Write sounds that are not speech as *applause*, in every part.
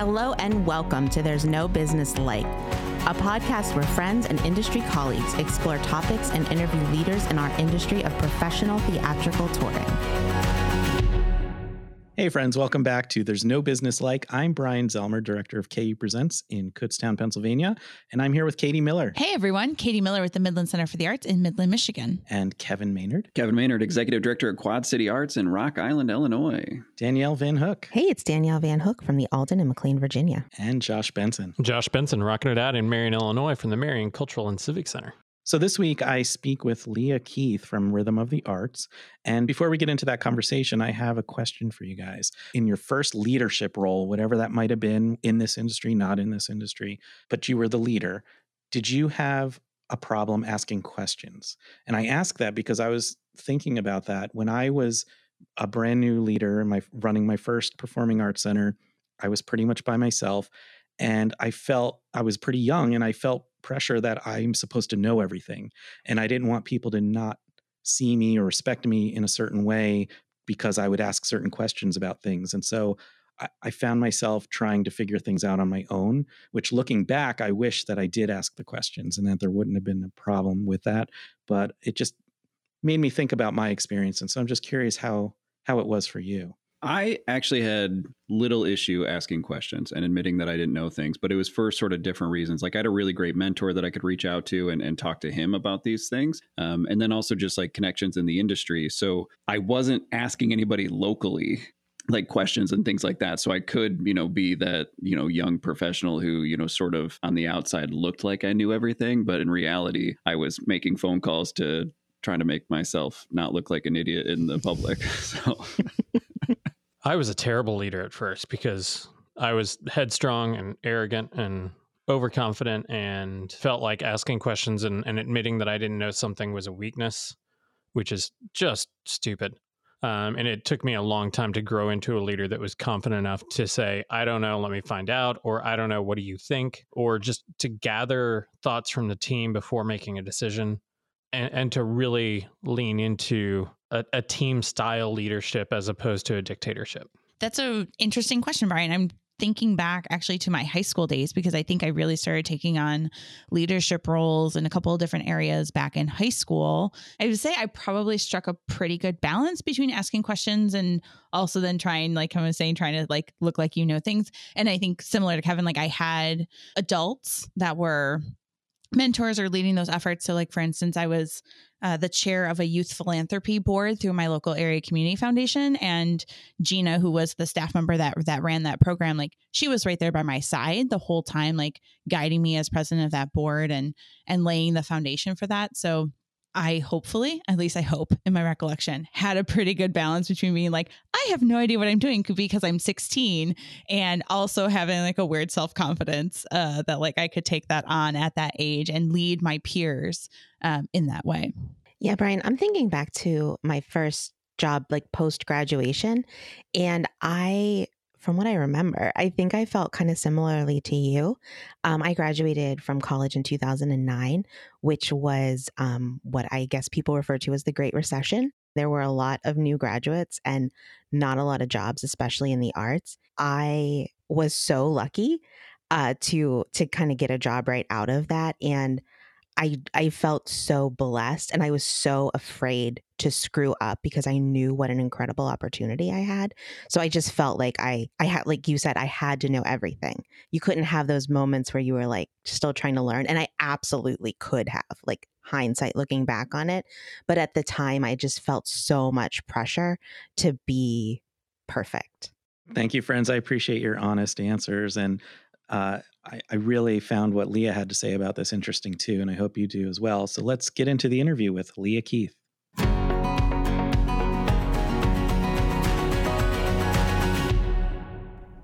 Hello and welcome to There's No Business Like, a podcast where friends and industry colleagues explore topics and interview leaders in our industry of professional theatrical touring. Hey, friends, welcome back to There's No Business Like. I'm Bryan Zelmer, director of KU Presents in Kutztown, Pennsylvania, and I'm here with Katie Miller. Hey, everyone. Katie Miller with the Midland Center for the Arts in Midland, Michigan. And Kevin Maynard. Kevin Maynard, executive director of Quad City Arts in Rock Island, Illinois. Danielle Van Hook. Hey, it's Danielle Van Hook from the Alden in McLean, Virginia. And Josh Benson. Josh Benson, rocking it out in Marion, Illinois from the Marion Cultural and Civic Center. So this week I speak with Leah Keith from Rhythm of the Arts. And before we get into that conversation, I have a question for you guys. In your first leadership role, whatever that might have been in this industry, not in this industry, but you were the leader, did you have a problem asking questions? And I ask that because I was thinking about that when I was a brand new leader, my running my first performing arts center, I was pretty much by myself and I felt I was pretty young and I felt pressure that I'm supposed to know everything. And I didn't want people to not see me or respect me in a certain way because I would ask certain questions about things. And so I, found myself trying to figure things out on my own, which looking back, I wish that I did ask the questions and that there wouldn't have been a problem with that. But it just made me think about my experience. And so I'm just curious how how it was for you. I actually had little issue asking questions and admitting that I didn't know things, but it was for sort of different reasons. Like I had a really great mentor that I could reach out to and, and talk to him about these things. Um, and then also just like connections in the industry. So I wasn't asking anybody locally like questions and things like that so i could you know be that you know young professional who you know sort of on the outside looked like i knew everything but in reality i was making phone calls to trying to make myself not look like an idiot in the public *laughs* so *laughs* I was a terrible leader at first because I was headstrong and arrogant and overconfident and felt like asking questions and, and admitting that I didn't know something was a weakness, which is just stupid. Um, and it took me a long time to grow into a leader that was confident enough to say, I don't know, let me find out, or I don't know, what do you think? Or just to gather thoughts from the team before making a decision and, and to really lean into a, a team style leadership as opposed to a dictatorship? That's an interesting question, Bryan. I'm thinking back actually to my high school days because I think I really started taking on leadership roles in a couple of different areas back in high school. I would say I probably struck a pretty good balance between asking questions and also then trying, like I was saying, trying to like look like you know things. And I think similar to Kevin, like I had adults that were mentors or leading those efforts. So, like for instance, I was uh, the chair of a youth philanthropy board through my local area community foundation, and Gina, who was the staff member that that ran that program, like she was right there by my side the whole time, like guiding me as president of that board and and laying the foundation for that. So I hopefully, at least I hope in my recollection, had a pretty good balance between being like, I have no idea what I'm doing because I'm 16 and also having like a weird self confidence uh, that like I could take that on at that age and lead my peers um, in that way. Yeah, Bryan, I'm thinking back to my first job like post graduation and I from what I remember, I think I felt kind of similarly to you. Um, I graduated from college in 2009, which was um, what I guess people refer to as the Great Recession. There were a lot of new graduates and not a lot of jobs, especially in the arts. I was so lucky uh, to to kind of get a job right out of that, and I I felt so blessed and I was so afraid to screw up because I knew what an incredible opportunity I had. So I just felt like I I had like you said I had to know everything. You couldn't have those moments where you were like still trying to learn and I absolutely could have like hindsight looking back on it, but at the time I just felt so much pressure to be perfect. Thank you, friends. I appreciate your honest answers. And uh, I, I, really found what Leah had to say about this interesting too, and I hope you do as well. So let's get into the interview with Leah Keith.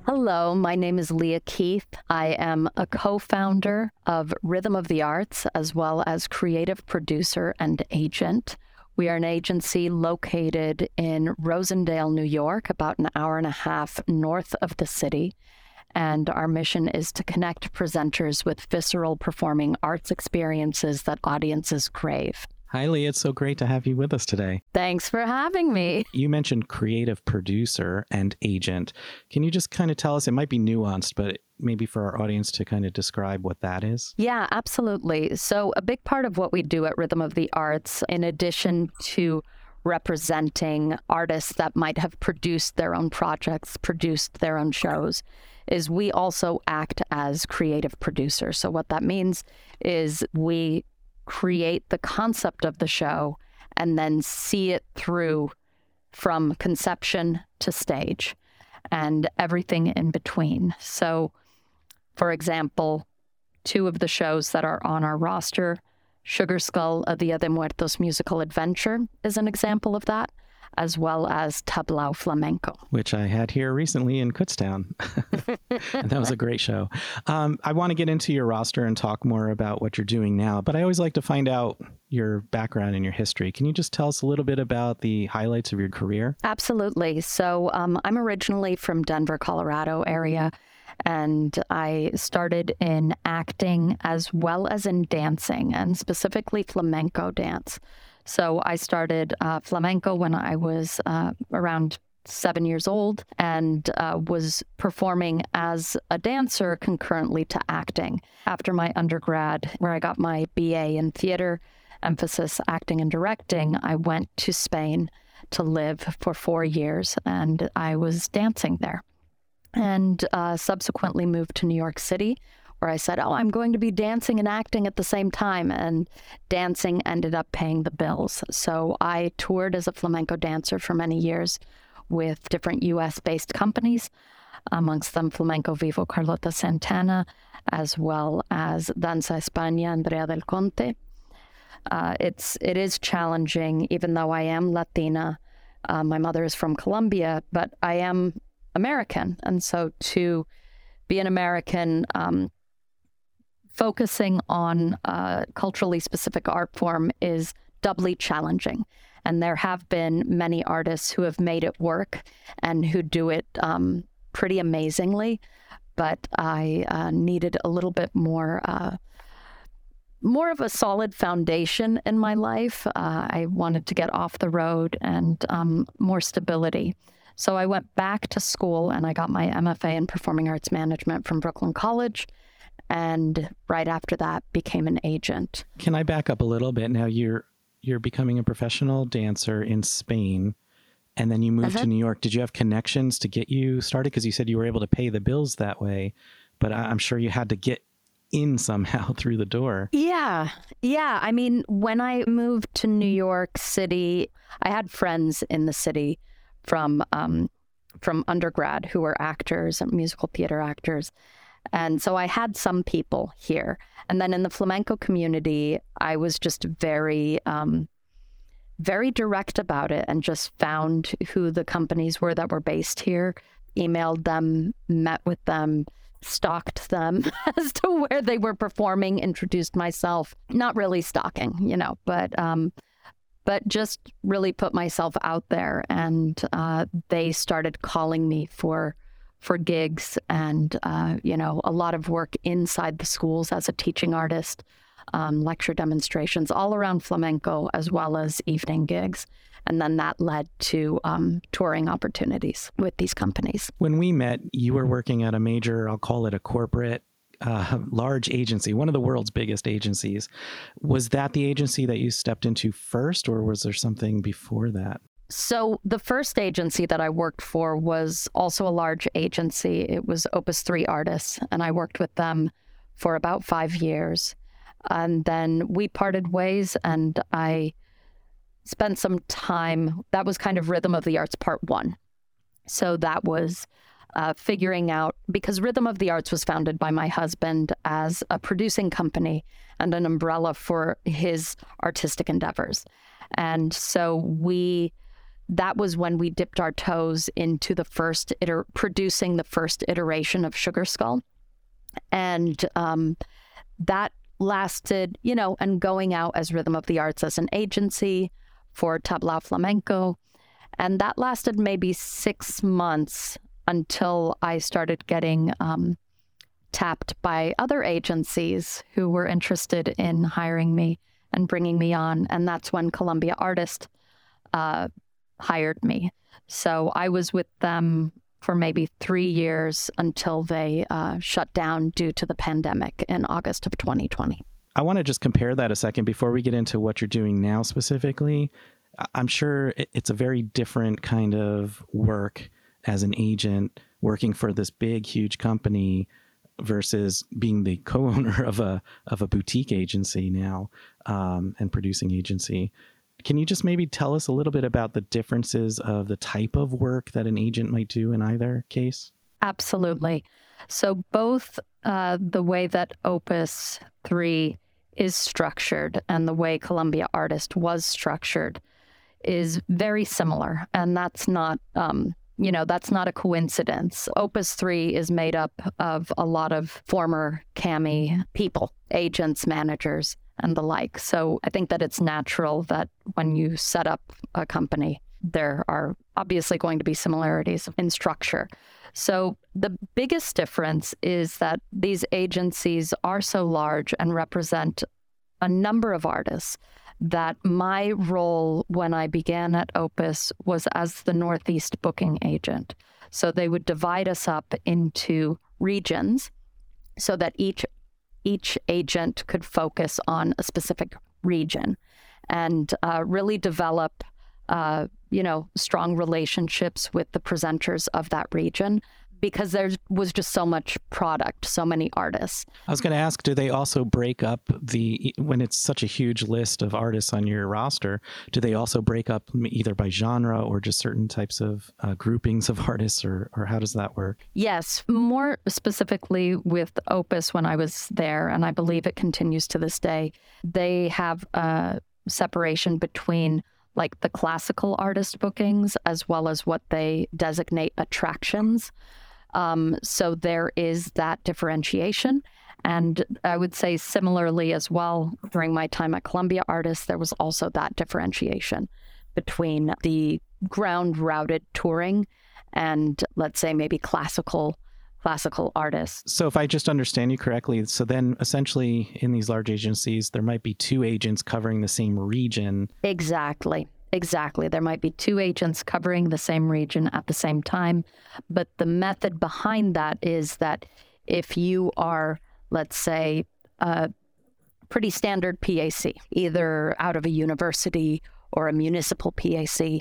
Hello, my name is Leah Keith. I am a co founder of Rhythm of the Arts, as well as creative producer and agent. We are an agency located in Rosendale, New York, about an hour and a half north of the city and our mission is to connect presenters with visceral performing arts experiences that audiences crave. Hi, Lee. It's so great to have you with us today. Thanks for having me. You mentioned creative producer and agent. Can you just kind of tell us? It might be nuanced, but maybe for our audience to kind of describe what that is? Yeah, absolutely. So, a big part of what we do at Rhythm of the Arts, in addition to representing artists that might have produced their own projects, produced their own shows, is we also act as creative producers. So, what that means is we create the concept of the show and then see it through from conception to stage and everything in between. So, for example, two of the shows that are on our roster, Sugar Skull, A Dia de Muertos Musical Adventure is an example of that as well as Tablao Flamenco, which I had here recently in Kutztown. *laughs* and that was a great show. Um, I want to get into your roster and talk more about what you're doing now, but I always like to find out your background and your history. Can you just tell us a little bit about the highlights of your career? Absolutely. So um, I'm originally from Denver, Colorado area and I started in acting as well as in dancing, and specifically flamenco dance. So I started uh, flamenco when I was uh, around seven years old and uh, was performing as a dancer concurrently to acting. After my undergrad, where I got my BA in theater, emphasis acting and directing, I went to Spain to live for four years and I was dancing there. And uh, subsequently moved to New York City, where I said, Oh, I'm going to be dancing and acting at the same time. And dancing ended up paying the bills. So I toured as a flamenco dancer for many years with different US based companies, amongst them Flamenco Vivo Carlota Santana, as well as Danza España Andrea del Conte. Uh, it's it is challenging, even though I am Latina. Uh, my mother is from Colombia, but I am American, and so to be an American um, focusing on a culturally specific art form is doubly challenging. And there have been many artists who have made it work and who do it um, pretty amazingly. But I uh, needed a little bit more. Uh, more of a solid foundation in my life. Uh, I wanted to get off the road and um, more stability. So I went back to school and I got my MFA in Performing Arts Management from Brooklyn College and right after that became an agent. Can I back up a little bit? Now you're you're becoming a professional dancer in Spain and then you moved uh-huh. to New York. Did you have connections to get you started because you said you were able to pay the bills that way, but I'm sure you had to get in somehow *laughs* through the door. Yeah. Yeah, I mean, when I moved to New York City, I had friends in the city from um, from undergrad who were actors and musical theater actors and so I had some people here. And then in the flamenco community, I was just very, um, very direct about it and just found who the companies were that were based here, emailed them, met with them, stalked them *laughs* as to where they were performing, introduced myself. Not really stalking, you know, but um, but just really put myself out there. And uh, they started calling me for for gigs and uh, you know a lot of work inside the schools as a teaching artist um, lecture demonstrations all around flamenco as well as evening gigs and then that led to um, touring opportunities with these companies when we met you were working at a major i'll call it a corporate uh, large agency, one of the world's biggest agencies. Was that the agency that you stepped into first, or was there something before that? So, the first agency that I worked for was also a large agency. It was Opus 3 Artists, and I worked with them for about five years. And then we parted ways, and I spent some time. That was kind of Rhythm of the Arts Part One. So, that was uh, figuring out because Rhythm of the Arts was founded by my husband as a producing company and an umbrella for his artistic endeavors. And so we that was when we dipped our toes into the first iter- producing the first iteration of Sugar Skull, and um, that lasted, you know, and going out as Rhythm of the Arts as an agency for Tablao Flamenco, and that lasted maybe six months until I started getting um, tapped by other agencies who were interested in hiring me and bringing me on. And that's when Columbia Artist uh, hired me. So I was with them for maybe three years until they uh, shut down due to the pandemic in August of 2020. I want to just compare that a second before we get into what you're doing now specifically. I'm sure it's a very different kind of work as an agent working for this big, huge company versus being the co-owner *laughs* of a of a boutique agency now um, and producing agency. Can you just maybe tell us a little bit about the differences of the type of work that an agent might do in either case? Absolutely. So both uh, the way that Opus Three is structured and the way Columbia Artist was structured is very similar, and that's not um, you know, that's not a coincidence. Opus 3 is made up of a lot of former CAMI people, agents, managers, and the like. So I think that it's natural that when you set up a company, there are obviously going to be similarities in structure. So the biggest difference is that these agencies are so large and represent a number of artists that my role when I began at Opus was as the Northeast booking agent. So they would divide us up into regions so that each each agent could focus on a specific region and uh, really develop uh, you know strong relationships with the presenters of that region because there was just so much product, so many artists. I was going to ask, do they also break up the when it's such a huge list of artists on your roster? Do they also break up either by genre or just certain types of uh, groupings of *laughs* artists, or or how does that work? Yes, more specifically with Opus when I was there, and I believe it continues to this day. They have a separation between like the classical artist bookings as well as what they designate attractions. Um, so there is that differentiation. And I would say similarly as well, during my time at Columbia Artists, there was also that differentiation between the ground routed touring and let's say maybe classical classical artists. So if I just understand you correctly, so then essentially in these large agencies there might be two agents covering the same region. Exactly. Exactly. There might be two agents covering the same region at the same time. But the method behind that is that if you are, let's say, a pretty standard PAC, either out of a university or a municipal PAC,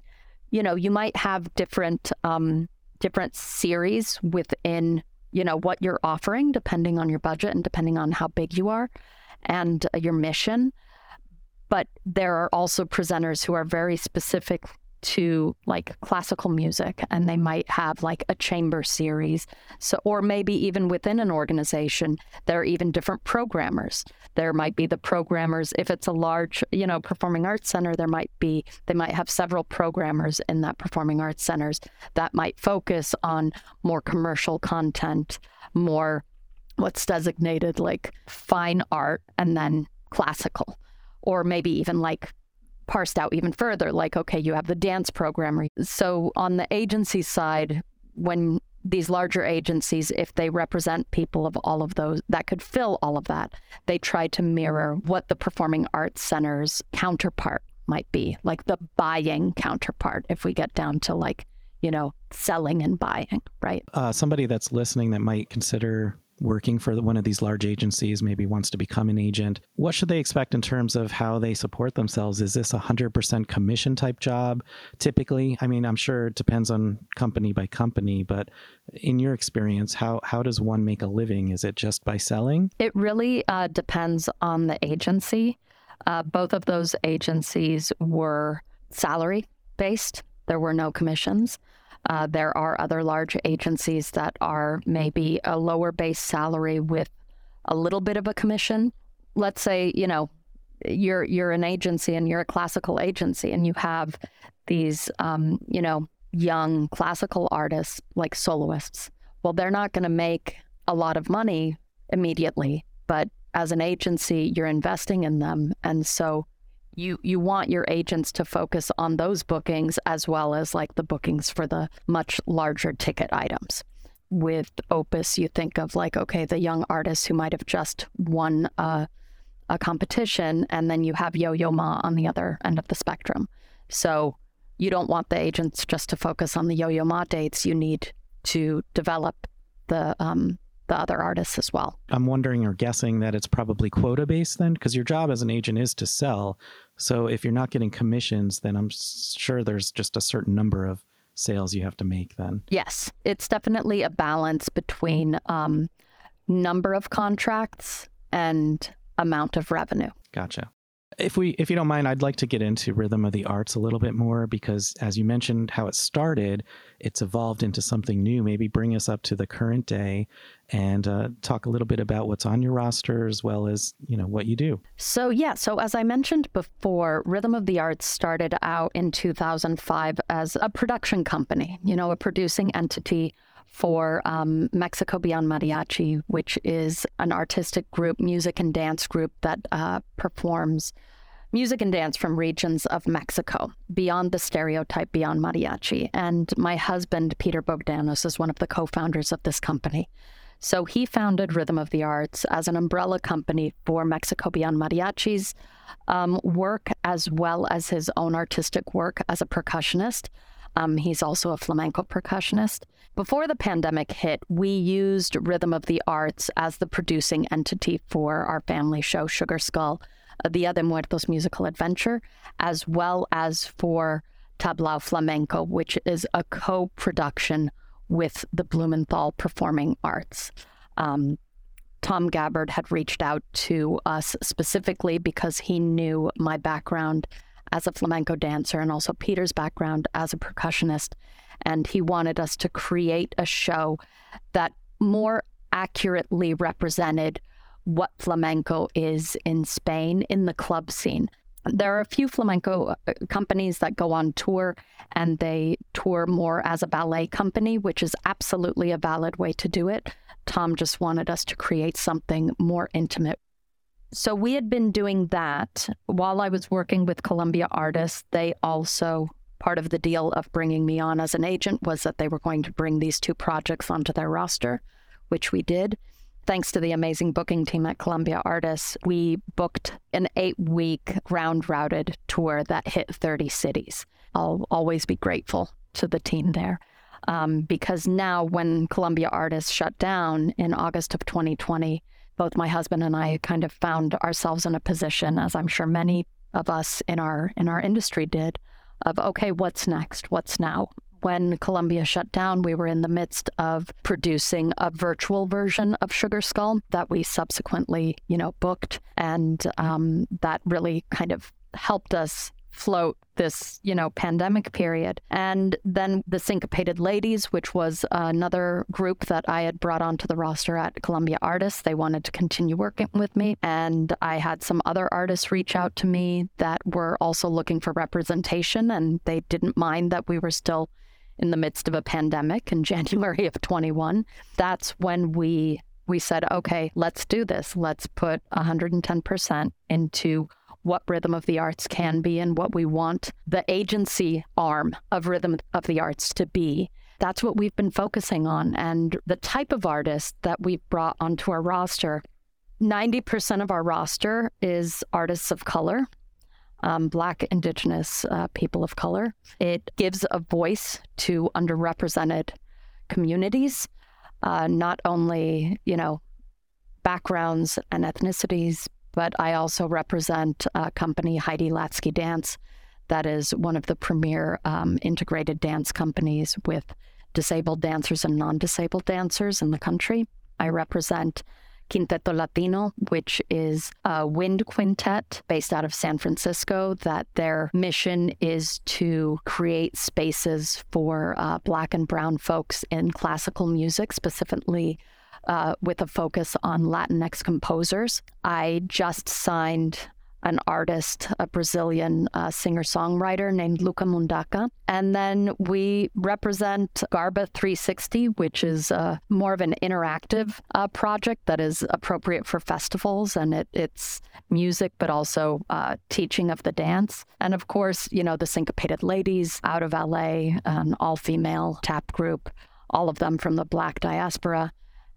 you know, you might have different um, different series within, you know, what you're offering, depending on your budget and depending on how big you are and uh, your mission but there are also presenters who are very specific to like classical music and they might have like a chamber series. So or maybe even within an organization there are even different programmers. There might be the programmers if it's a large you know performing arts center there might be they might have several programmers in that performing arts centers that might focus on more commercial content more what's designated like fine art and then classical or maybe even like parsed out even further like okay you have the dance program. So on the agency side when these larger agencies if they represent people of all of those that could fill all of that they try to mirror what the performing arts center's counterpart might be like the buying counterpart if we get down to like you know selling and buying right? Uh, somebody that's listening that might consider working for one of these large agencies, maybe wants to become an agent, what should they expect in terms of how they support themselves? Is this a 100% commission type job typically? I mean, I'm sure it depends on company by company, but in your experience, how, how does one make a living? Is it just by selling? It really uh, depends on the agency. Uh, both of those agencies were salary based, there were no commissions. Uh, there are other large agencies that are maybe a lower base salary with a little bit of a commission. Let's say, you know, you're you're an agency and you're a classical agency and you have these um, you know, young classical artists like soloists. Well, they're not going to make a lot of money immediately, but as an agency, you're investing in them. And so you you want your agents to focus on those bookings as well as like the bookings for the much larger ticket items with opus you think of like okay the young artists who might have just won a, a competition, and then you have Yo Yo Ma on the other end of the spectrum. So you don't want the agents just to focus on the Yo Yo Ma dates. You need to develop the um, the other artists as well. I'm wondering or guessing that it's probably quota based then, because your job as an agent is to sell. So if you're not getting commissions, then I'm sure there's just a certain number of sales you have to make then. Yes, it's definitely a balance between um, number of contracts and amount of revenue. Gotcha. If we if you don't mind, I'd like to get into Rhythm of the Arts a little bit more because as you mentioned how it started, it's evolved into something new. Maybe bring us up to the current day and uh, talk a little bit about what's on your roster as well as, you know, what you do. So yeah, so as I mentioned before, Rhythm of the Arts started out in 2005 as a production company, you know, a producing entity for um, Mexico Beyond Mariachi, which is an artistic group, music and dance group that uh, performs music and dance from regions of Mexico beyond the stereotype beyond mariachi. And my husband, Peter Bogdanos, is one of the co founders of this company. So he founded Rhythm of the Arts as an umbrella company for Mexico Beyond Mariachi's um, work as well as his own artistic work as a percussionist. Um, he's also a flamenco percussionist. Before the pandemic hit, we used Rhythm of the Arts as the producing entity for our family show, Sugar Skull, uh, Dia de Muertos musical adventure, as well as for Tablao Flamenco, which is a co production with the Blumenthal Performing Arts. Um, Tom Gabbard had reached out to us specifically because he knew my background as a flamenco dancer and also Peter's background as a percussionist. And he wanted us to create a show that more accurately represented what flamenco is in Spain in the club scene. There are a few flamenco uh, companies that go on tour and they tour more as a ballet company, which is absolutely a valid way to do it. Tom just wanted us to create something more intimate so we had been doing that while I was working with Columbia Artists. They also, part of the deal of bringing me on as an agent was that they were going to bring these two projects onto their roster, which we did. Thanks to the amazing booking team at Columbia Artists, we booked an eight week round routed tour that hit 30 cities. I'll always be grateful to the team there. Um, because now, when Columbia Artists shut down in August of 2020, both my husband and I kind of found ourselves in a position, as I'm sure many of us in our in our industry did, of okay, what's next? What's now? When Columbia shut down, we were in the midst of producing a virtual version of Sugar Skull that we subsequently, you know, booked, and um, that really kind of helped us float this, you know, pandemic period. And then the Syncopated Ladies, which was another group that I had brought onto the roster at Columbia Artists. They wanted to continue working with me. And I had some other artists reach out to me that were also looking for representation, and they didn't mind that we were still in the midst of a pandemic in *laughs* January of 21. That's when we we said, okay, let's do this. Let's put 110% into what Rhythm of the Arts can be and what we want the agency arm of Rhythm of the Arts to be. That's what we've been focusing on. And the type of artist that we've brought onto our roster 90% of our roster is artists of color, um, Black, Indigenous uh, people of color. It gives a voice to underrepresented communities, uh, not only, you know, backgrounds and ethnicities, but I also represent a company, Heidi Latsky Dance, that is one of the premier um, integrated dance companies with disabled dancers and non disabled dancers in the country. I represent Quinteto Latino, which is a wind quintet based out of San Francisco, that their mission is to create spaces for uh, Black and Brown folks in classical music, specifically uh, with a focus on Latinx composers. I just signed an artist, a Brazilian uh, singer songwriter named Luca Mundaca. And then we represent Garba 360, which is uh, more of an interactive uh, project that is appropriate for festivals and it, it's music, but also uh, teaching of the dance. And of course, you know, the Syncopated Ladies out of LA, an all female tap group, all of them from the Black diaspora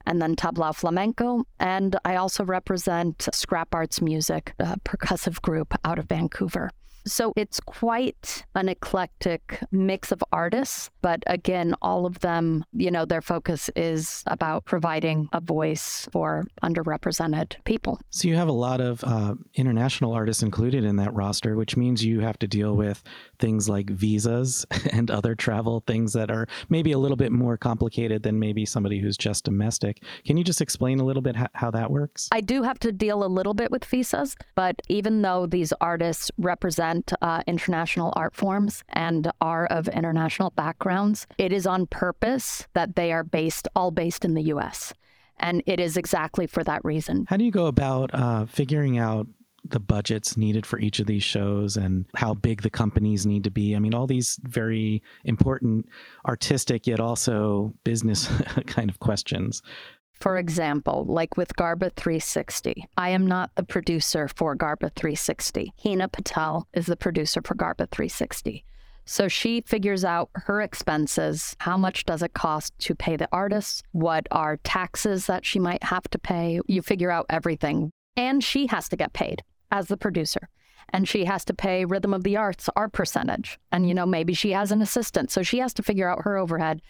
and then tablao Flamenco. And I also represent Scrap Arts Music, a percussive group out of Vancouver. So it's quite an eclectic mix of artists, but again, all of them, you know, their focus is about providing a voice for underrepresented people. So you have a lot of uh, international artists included in that roster, which means you have to deal with things like visas *laughs* and other travel things that are maybe a little bit more complicated than maybe somebody who's just domestic. Can you just explain a little bit how, how that works? I do have to deal a little bit with visas, but even though these artists represent uh, international art forms and are of international backgrounds, it is on purpose that they are based, all based in the US. And it is exactly for that reason. How do you go about uh, figuring out the budgets needed for each of these shows and how big the companies need to be. I mean, all these very important artistic yet also business *laughs* kind of questions. For example, like with Garba 360, I am not the producer for Garba 360. Hina Patel is the producer for Garba 360. So she figures out her expenses. How much does it cost to pay the artists? What are taxes that she might have to pay? You figure out everything. And she has to get paid as the producer. And she has to pay Rhythm of the Arts our percentage. And, you know, maybe she has an assistant. So she has to figure out her overhead.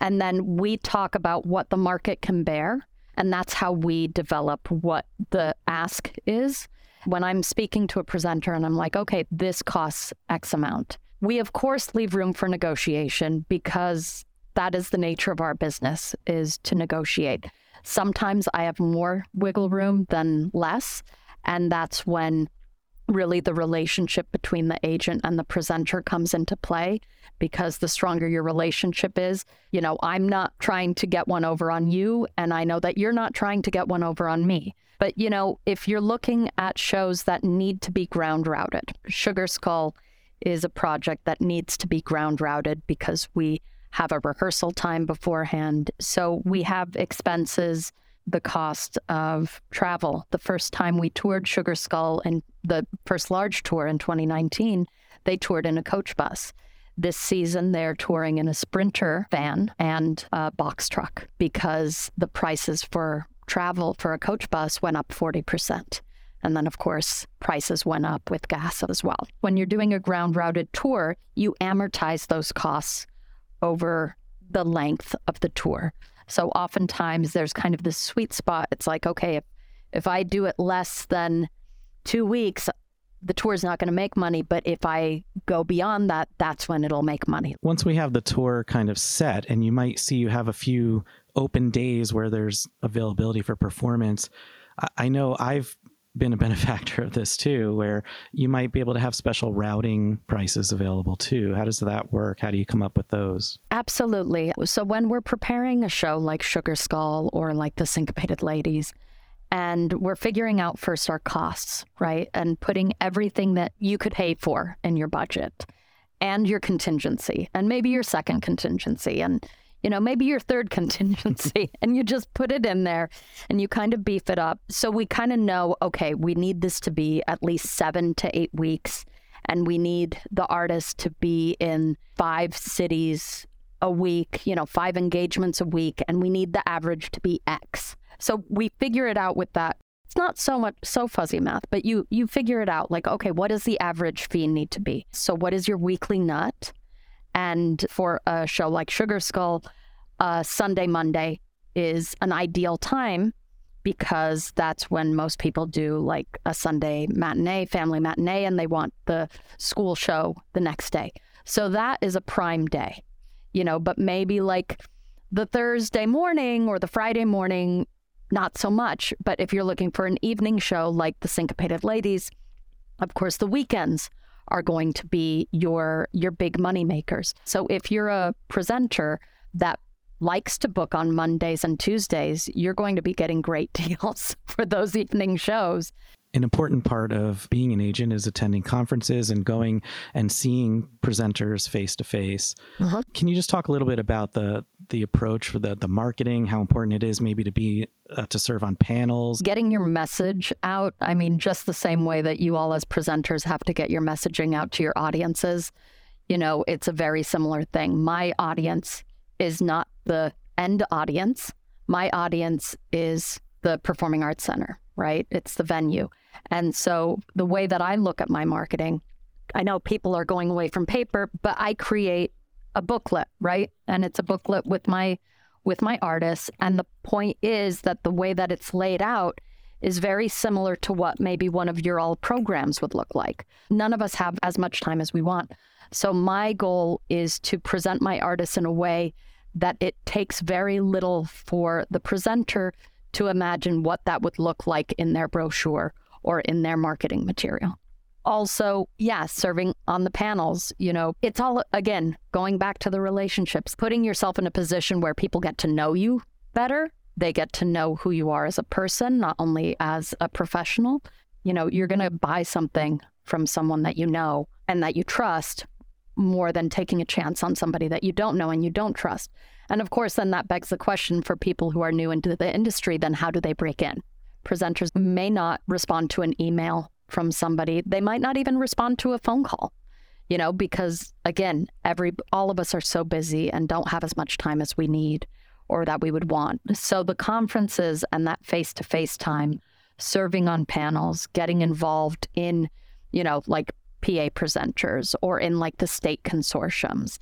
And then we talk about what the market can bear. And that's how we develop what the ask is. When I'm speaking to a presenter and I'm like, okay, this costs X amount, we of course leave room for negotiation because that is the nature of our business is to negotiate. Sometimes I have more wiggle room than less. And that's when really the relationship between the agent and the presenter comes into play because the stronger your relationship is, you know, I'm not trying to get one over on you, and I know that you're not trying to get one over on me. But, you know, if you're looking at shows that need to be ground routed, Sugar Skull is a project that needs to be ground routed because we have a rehearsal time beforehand. So we have expenses the cost of travel. The first time we toured Sugar Skull and the first large tour in 2019, they toured in a coach bus. This season, they're touring in a Sprinter van and a box truck because the prices for travel for a coach bus went up 40%. And then, of course, prices went up with gas as well. When you're doing a ground routed tour, you amortize those costs over the length of the tour. So oftentimes there's kind of this sweet spot. It's like, okay, if, if I do it less than two weeks, the tour is not going to make money. But if I go beyond that, that's when it'll make money. Once we have the tour kind of set, and you might see you have a few open days where there's availability for performance. I know I've been a benefactor of this too, where you might be able to have special routing prices available too. How does that work? How do you come up with those? Absolutely. So when we're preparing a show like Sugar Skull or like The Syncopated Ladies, and we're figuring out first our costs, right? And putting everything that you could pay for in your budget and your contingency and maybe your second contingency and you know, maybe your third *laughs* contingency, and you just put it in there and you kind of beef it up. So we kind of know, okay, we need this to be at least seven to eight weeks, and we need the artist to be in five cities a week, you know, five engagements a week, and we need the average to be X. So we figure it out with that. It's not so much so fuzzy math, but you you figure it out like, okay, what does the average fee need to be? So what is your weekly nut? And for a show like Sugar Skull, uh, Sunday, Monday is an ideal time because that's when most people do like a Sunday matinee, family matinee, and they want the school show the next day. So that is a prime day, you know, but maybe like the Thursday morning or the Friday morning, not so much. But if you're looking for an evening show like the Syncopated Ladies, of course, the weekends are going to be your your big money makers. So if you're a presenter that likes to book on Mondays and Tuesdays, you're going to be getting great *laughs* deals for those evening shows. An important part of being an agent is attending conferences and going and seeing presenters face to face. Can you just talk a little bit about the the approach for the the marketing, how important it is maybe to be uh, to serve on panels, getting your message out. I mean, just the same way that you all as presenters have to get your messaging out to your audiences. You know, it's a very similar thing. My audience is not the end audience. my audience is the Performing Arts Center, right? It's the venue. And so the way that I look at my marketing, I know people are going away from paper, but I create a booklet, right? And it's a booklet with my with my artists and the point is that the way that it's laid out is very similar to what maybe one of your all programs would look like. None of us have as much time as we want. So my goal is to present my artists in a way that it takes very little for the presenter to imagine what that would look like in their brochure or in their marketing material. Also, yeah, serving on the panels, you know, it's all, again, going back to the relationships, putting yourself in a position where people get to know you better. They get to know who you are as a person, not only as a professional. You know, you're going to buy something from someone that you know and that you trust more than taking a chance on somebody that you don't know and you don't trust. And of course, then that begs the question for people who are new into the industry then how do they break in? Presenters may not respond to an email from somebody. They might not even respond to a phone call, you know, because again, every all of us are so busy and don't have as much time as we need or that we would want. So the conferences and that face-to-face time, serving on panels, getting involved in, you know, like PA presenters or in like the state consortiums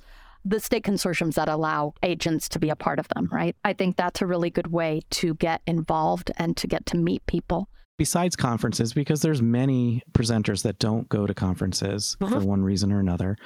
the state consortiums that allow agents to be a part of them, right? I think that's a really good way to get involved and to get to meet people. Besides conferences, because there's many presenters that don't go to conferences uh-huh. for one reason or another,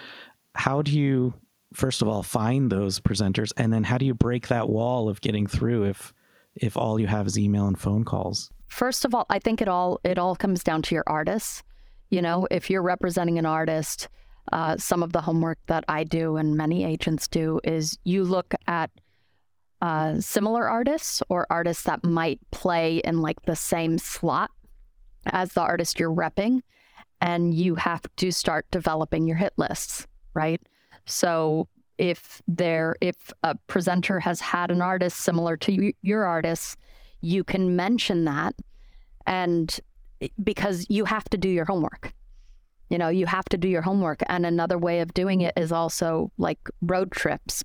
how do you first of all find those presenters and then how do you break that wall of getting through if if all you have is email and phone calls? First of all, I think it all it all comes down to your artists. You know, if you're representing an artist, uh, some of the homework that I do and many agents do is you look at uh, similar artists or artists that might play in like the same slot as the artist you're repping, and you have to start developing your hit lists, right? So if there if a presenter has had an artist similar to your artist, you can mention that, and because you have to do your homework you know, you have to do your homework. And another way of doing it is also like road trips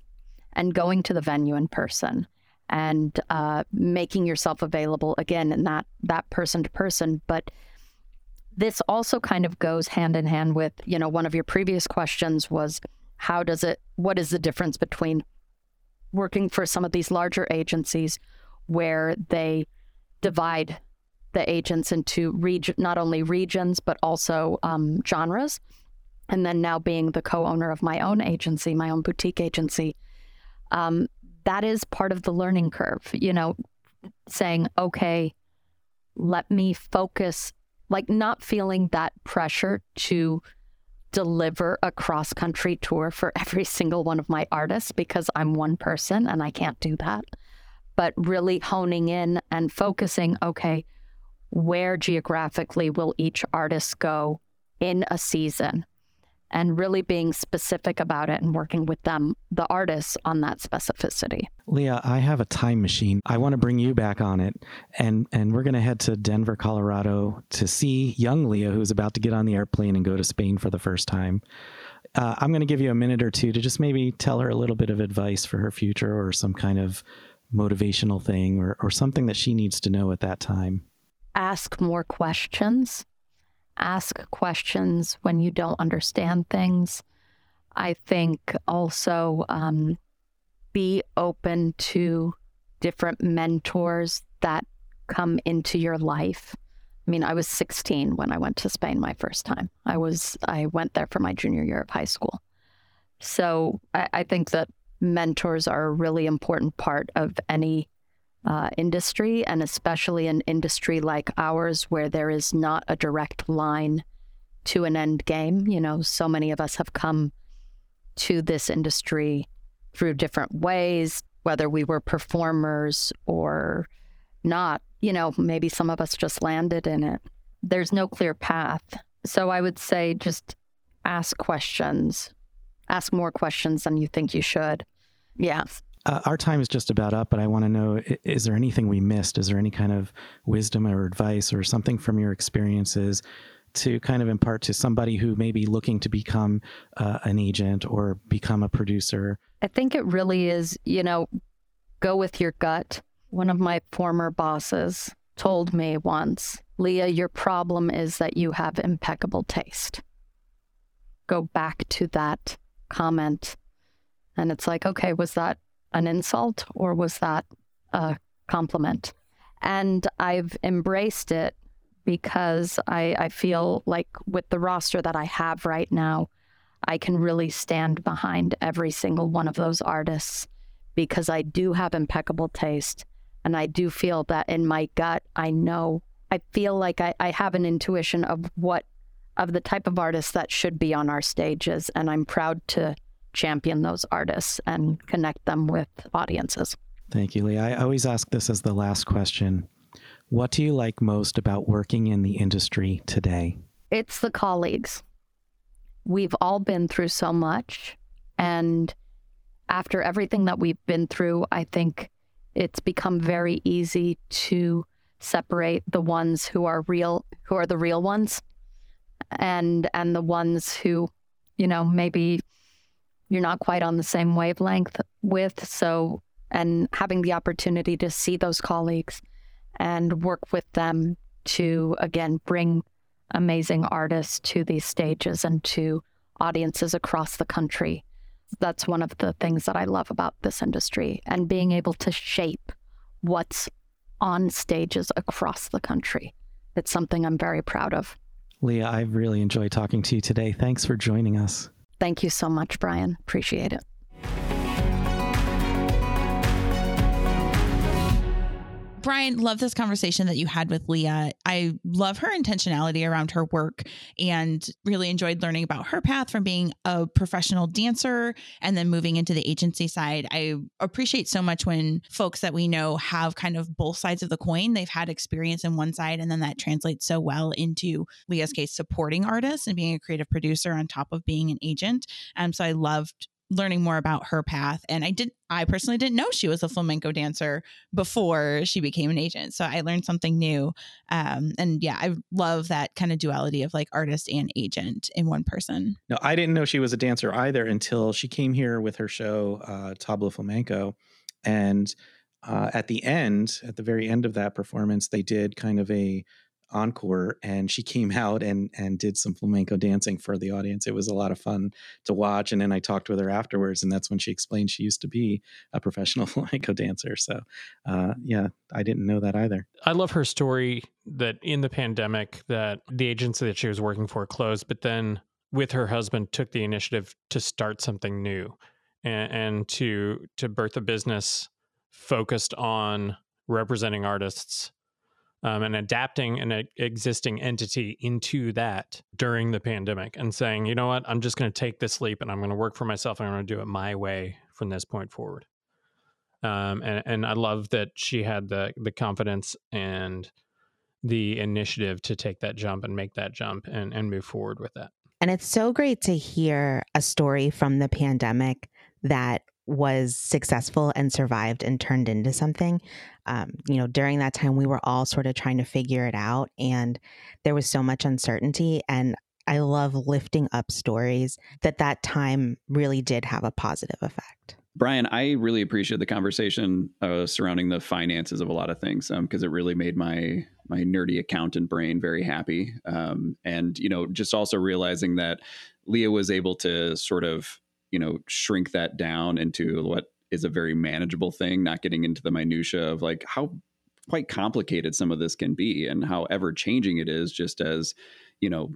and going to the venue in person and uh, making yourself available again in that that person to person. But this also kind of goes hand in hand with, you know, one of your previous questions was how does it what is the difference between working for some of these larger agencies where they divide the agents into not only regions, but also um, genres. And then now being the co owner of my own agency, my own boutique agency, um, that is part of the learning curve, you know, saying, okay, let me focus, like not feeling that pressure to deliver a cross country tour for every single one of my artists because I'm one person and I can't do that. But really honing in and focusing, okay, where geographically will each artist go in a season and really being specific about it and working with them, the artists, on that specificity. Leah, I have a time machine. I want to bring you back on it, and and we're going to head to Denver, Colorado, to see young Leah, who's about to get on the airplane and go to Spain for the first time. Uh, I'm going to give you a minute or two to just maybe tell her a little bit of advice for her future, or some kind of motivational thing, or or something that she needs to know at that time ask more questions. Ask questions when you don't understand things. I think also um, be open to different mentors that come into your life. I mean, I was 16 when I went to Spain my first time. I was I went there for my junior year of high school. So I, I think that mentors are a really important part of any uh, industry, and especially an industry like ours where there is not a direct line to an end game. You know, so many of us have come to this industry through different ways, whether we were performers or not. You know, maybe some of us just landed in it. There's no clear path. So I would say just ask questions, ask more questions than you think you should. Yeah. Uh, our time is just about up, but I want to know is there anything we missed? Is there any kind of wisdom or advice or something from your experiences to kind of impart to somebody who may be looking to become uh, an agent or become a producer? I think it really is, you know, go with your gut. one of my former bosses told me once, Leah, your problem is that you have impeccable taste. Go back to that comment. And it's like, okay, was that an insult or was that a compliment? And I've embraced it because I, I feel like with the roster that I have right now, I can really stand behind every single one of those artists because I do have impeccable taste. And I do feel that in my gut, I know, I feel like I, I have an intuition of what, of the type of artists that should be on our stages. And I'm proud to champion those artists and connect them with audiences. Thank you, Lee. I always ask this as the last question. What do you like most about working in the industry today? It's the colleagues. We've all been through so much. And after everything that we've been through, I think it's become very easy to separate the ones who are real, who are the real ones, and and the ones who, you know, maybe you're not quite on the same wavelength with. So, and having the opportunity to see those colleagues and work with them to, again, bring amazing artists to these stages and to audiences across the country. That's one of the things that I love about this industry and being able to shape what's on stages across the country. It's something I'm very proud of. Leah, I've really enjoyed talking to you today. Thanks for joining us. Thank you so much, Bryan. Appreciate it. Bryan, love this conversation that you had with Leah. I love her intentionality around her work and really enjoyed learning about her path from being a professional dancer and then moving into the agency side. I appreciate so much when folks that we know have kind of both sides of the coin. They've had experience in one side, and then that translates so well into Leah's case, supporting artists and being a creative producer on top of being an agent. Um, so I loved learning more about her path and i did i personally didn't know she was a flamenco dancer before she became an agent so i learned something new um, and yeah i love that kind of duality of like artist and agent in one person. No i didn't know she was a dancer either until she came here with her show uh, Tablao flamenco and uh, at the end at the very end of that performance they did kind of a encore and she came out and and did some flamenco dancing for the audience. It was a lot of fun to watch and then i talked with her afterwards and that's when she explained she used to be a professional *laughs* flamenco dancer so uh, yeah i didn't know that either. I love her story that in the pandemic that the agency that she was working for closed but then with her husband took the initiative to start something new and, and to to birth a business focused on representing artists um, and adapting an existing entity into that during the pandemic and saying, you know what, I'm just going to take this leap and I'm going to work for myself and I'm going to do it my way from this point forward. Um, and, and I love that she had the the confidence and the initiative to take that jump and make that jump and, and move forward with that. And it's so great to hear a story from the pandemic that was successful and survived and turned into something. Um, you know, during that time, we were all sort of trying to figure it out, and there was so much uncertainty. And I love lifting up stories that that time really did have a positive effect. Bryan, I really appreciate the conversation uh, surrounding the finances of a lot of things because um, it really made my my nerdy accountant brain very happy. Um, and you know, just also realizing that Leah was able to sort of you know shrink that down into what is a very manageable thing not getting into the minutia of like how quite complicated some of this can be and how ever changing it is just as you know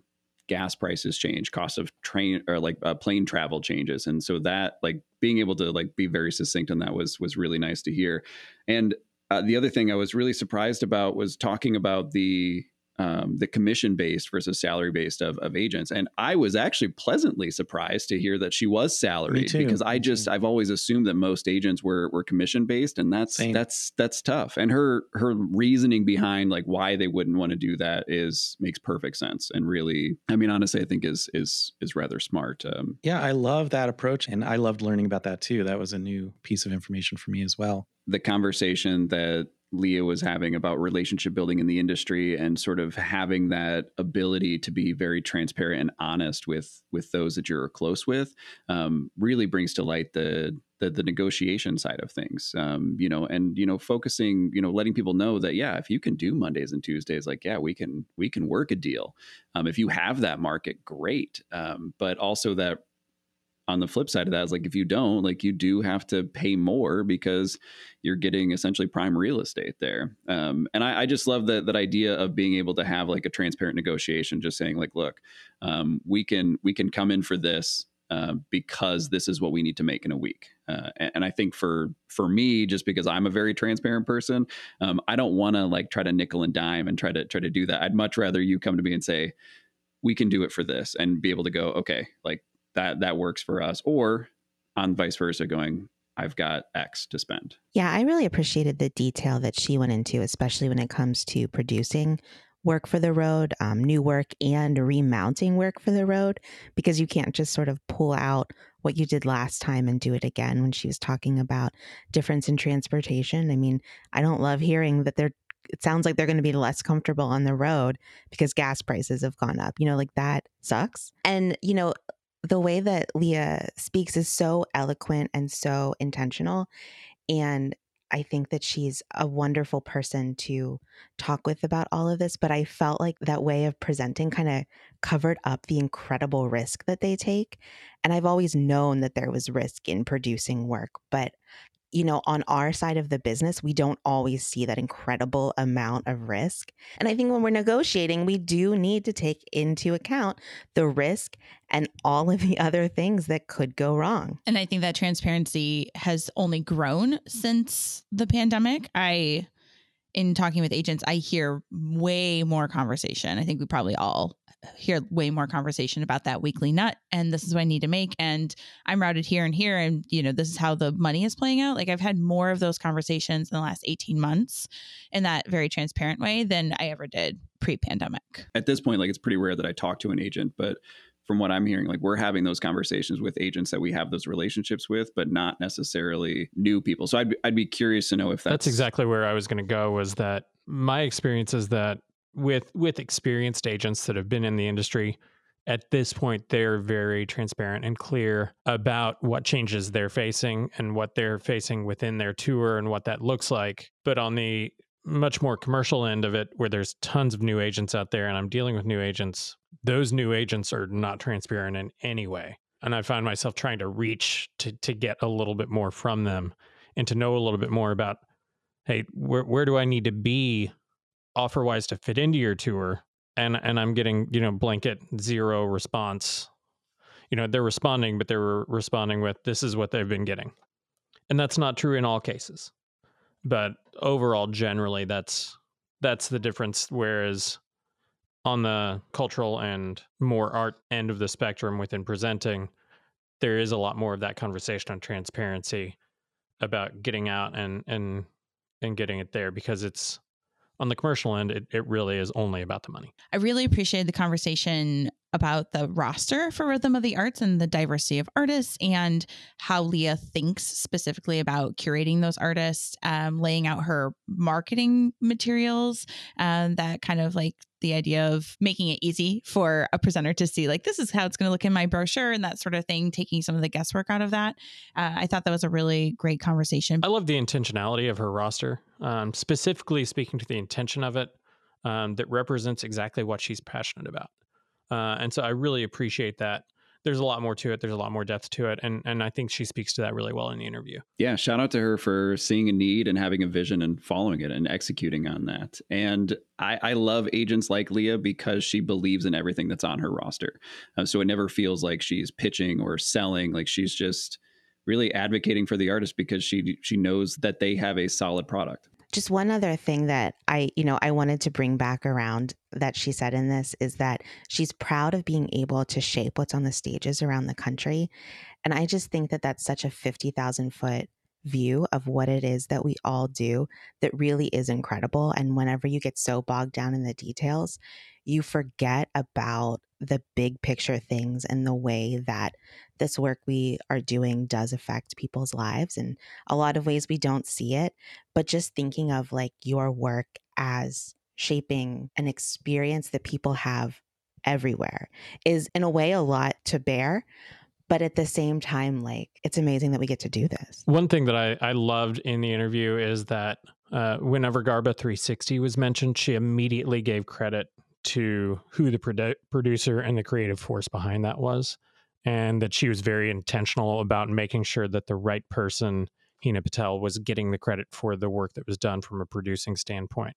gas prices change cost of train or like uh, plane travel changes. And so that like being able to like be very succinct on that was was really nice to hear. And uh, the other thing i was really surprised about was talking about the um, the commission based versus salary based of, of agents. And I was actually pleasantly surprised to hear that she was salaried because I just I've always assumed that most agents were were commission based, and that's Same. that's that's tough. And her her reasoning behind like why they wouldn't want to do that is makes perfect sense and really I mean honestly I think is is is rather smart. Um, yeah, I love that approach, and I loved learning about that too. That was a new piece of information for me as well. The conversation that Leah was having about relationship building in the industry and sort of having that ability to be very transparent and honest with with those that you're close with um, really brings to light the the, the negotiation side of things. Um, you know and you know focusing you know letting people know that yeah if you can do mondays and tuesdays like yeah we can we can work a deal. Um, if you have that market great. Um, but also that on the flip side of that is like if you don't like you do have to pay more because you're getting essentially prime real estate there um, and I, I, just love that that idea of being able to have like a transparent negotiation just saying like look um, we can we can come in for this uh, because this is what we need to make in a week. Uh, and, and, I think for for me, just because I'm a very transparent person, um, I don't want to like try to nickel and dime and try to try to do that. I'd much rather you come to me and say, "We can do it for this," and be able to go, "Okay, like that that works for us," or on vice versa, going, I've got X to spend. Yeah, I really appreciated the detail that she went into, especially when it comes to producing work for the road, um, new work, and remounting work for the road because you can't just sort of pull out what you did last time and do it again when she was talking about difference in transportation. I mean, I don't love hearing that they're it sounds like they're going to be less comfortable on the road because gas prices have gone up. You know, like that sucks. And, you know, the way that Leah speaks is so eloquent and so intentional. And I think that she's a wonderful person to talk with about all of this, but I felt like that way of presenting kind of covered up the incredible risk that they take. And I've always known that there was risk in producing work, but you know, on our side of the business, we don't always see that incredible amount of risk. And I think when we're negotiating, we do need to take into account the risk and all of the other things that could go wrong. And I think that transparency has only grown since the pandemic. I in talking with agents, I hear way more conversation. I think we probably all hear way more conversation about that weekly nut and this is what I need to make and I'm routed here and here and you know this is how the money is playing out like I've had more of those conversations in the last 18 months in that very transparent way than I ever did pre-pandemic. At this point like it's pretty rare that I talk to an agent but from what I'm hearing, like we're having those conversations with agents that we have those relationships with, but not necessarily new people. So I'd be, I'd be curious to know if that's, that's exactly where I was going to go. Was that my experience is that with with experienced agents that have been in the industry at this point they're very transparent and clear about what changes they're facing and what they're facing within their tour and what that looks like. But on the much more commercial end of it where there's tons of new agents out there and I'm dealing with new agents those new agents are not transparent in any way. And I find myself trying to reach to to get a little bit more from them and to know a little bit more about hey where where do I need to be offer wise to fit into your tour and and I'm getting, you know, blanket zero response. You know, they're responding, but they're responding with this is what they've been getting. And that's not true in all cases. But overall generally that's that's the difference whereas on the cultural and more art end of the spectrum within presenting there is a lot more of that conversation on transparency about getting out and and and getting it there because it's on the commercial end, it, it really is only about the money. I really appreciated the conversation about the roster for Rhythm of the Arts and the diversity of artists and how Leah thinks specifically about curating those artists, um, laying out her marketing materials, and that kind of like the idea of making it easy for a presenter to see, like, this is how it's going to look in my brochure and that sort of thing, taking some of the guesswork out of that. Uh, I thought that was a really great conversation. I love the intentionality of her roster, um, specifically speaking to the intention of it. Um, that represents exactly what she's passionate about. Uh, and so I really appreciate that. There's a lot more to it. There's a lot more depth to it, and and I think she speaks to that really well in the interview. Yeah, shout out to her for seeing a need and having a vision and following it and executing on that. And I, I love agents like Leah because she believes in everything that's on her roster. Uh, so it never feels like she's pitching or selling. Like she's just really advocating for the artist because she she knows that they have a solid product. Just one other thing that I, you know, I wanted to bring back around that she said in this is that she's proud of being able to shape what's on the stages around the country. And I just think that that's such a 50,000 foot view of what it is that we all do that really is incredible. And whenever you get so bogged down in the details, you forget about the big picture things and the way that this work we are doing does affect people's lives and a lot of ways we don't see it but just thinking of like your work as shaping an experience that people have everywhere is in a way a lot to bear but at the same time like it's amazing that we get to do this. One thing that I, I loved in the interview is that uh, whenever Garba 360 was mentioned, she immediately gave credit to who the produ- producer and the creative force behind that was, and that she was very intentional about making sure that the right person, Hina Patel, was getting the credit for the work that was done from a producing standpoint.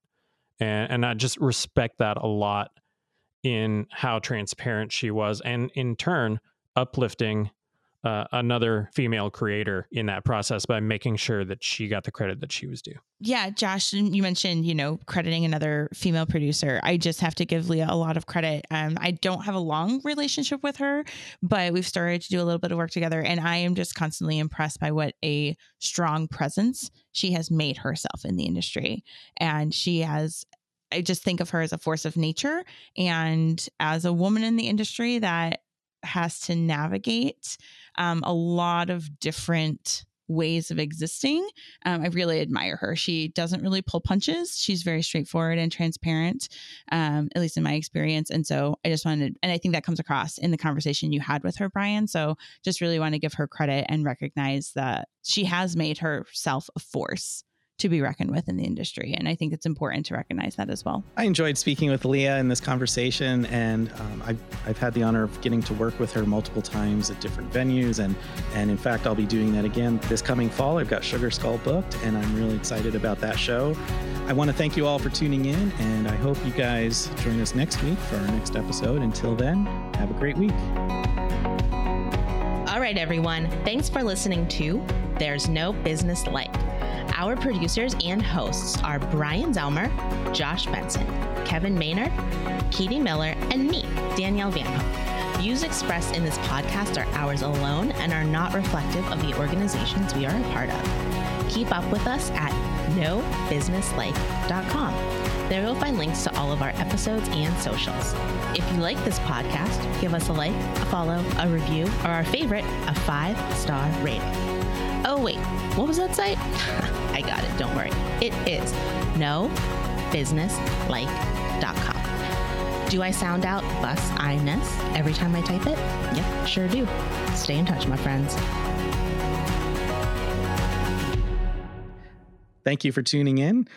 And, and I just respect that a lot in how transparent she was, and in turn, uplifting uh, another female creator in that process by making sure that she got the credit that she was due. Yeah, Josh, you mentioned, you know, crediting another female producer. I just have to give Leah a lot of credit. Um, I don't have a long relationship with her, but we've started to do a little bit of work together. And I am just constantly impressed by what a strong presence she has made herself in the industry. And she has I just think of her as a force of nature and as a woman in the industry that has to navigate um, a lot of different ways of existing. Um, I really admire her. She doesn't really pull punches. She's very straightforward and transparent, um, at least in my experience. And so I just wanted, and I think that comes across in the conversation you had with her, Bryan. So just really want to give her credit and recognize that she has made herself a force to be reckoned with in the industry. And I think it's important to recognize that as well. I enjoyed speaking with Leah in this conversation, and um, I've, I've had the honor of getting to work with her multiple times at different venues. And, and in fact, I'll be doing that again this coming fall. I've got Sugar Skull booked, and I'm really excited about that show. I want to thank you all for tuning in, and I hope you guys join us next week for our next episode. Until then, have a great week. All right, everyone. Thanks for listening to There's No Business Like. Our producers and hosts are Bryan Zelmer, Josh Benson, Kevin Maynard, Katie Miller, and me, Danielle Hook. Views expressed in this podcast are ours alone and are not reflective of the organizations we are a part of. Keep up with us at nobusinesslike.com. There you'll find links to all of our episodes and socials. If you like this podcast, give us a like, a follow, a review, or our favorite, a five star rating. Oh, wait, what was that site? *laughs* I got it, don't worry. It is nobusinesslike.com. Do I sound out bus I-ness every time I type it? Yep, sure do. Stay in touch, my friends. Thank you for tuning in,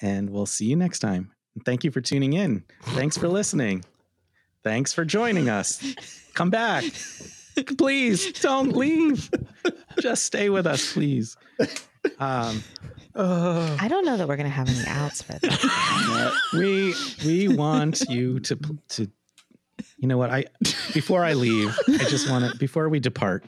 and we'll see you next time. Thank you for tuning in. Thanks for listening. Thanks for joining us. Come back. *laughs* Please don't leave. Just stay with us, please. Um, uh, *sighs* I don't know that we're going to have any *laughs* outs for this. we we want you to to you know what I before I leave I just want to before we depart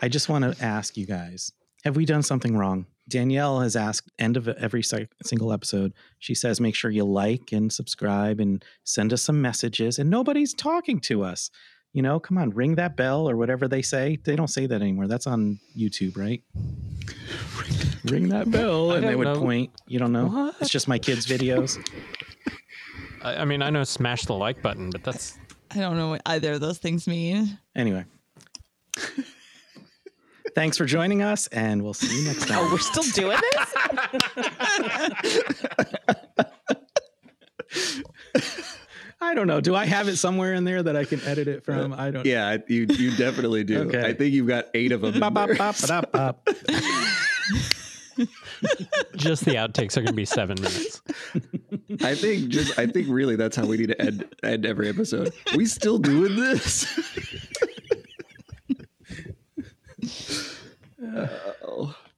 I just want to ask you guys have we done something wrong Danielle has asked end of every single episode she says make sure you like and subscribe and send us some messages and nobody's talking to us you know come on ring that bell or whatever they say they don't say that anymore that's on YouTube right ring that bell and they would know. point you don't know What? it's just my kids videos *laughs* I, I mean, I know smash the like button, but that's I don't know what either of those things mean. Anyway. Thanks for joining us, and we'll see you next *laughs* oh, time. Oh, we're still doing this? *laughs* I don't know. Do I have it somewhere in there that I can edit it uh, from? I don't. Yeah, you you definitely do. Okay. I think you've got eight of them. Bop, bop, bop, bop. just the outtakes are going to be seven minutes. I think just I think really that's how we need to end end every episode. We still doing this? *laughs* *laughs*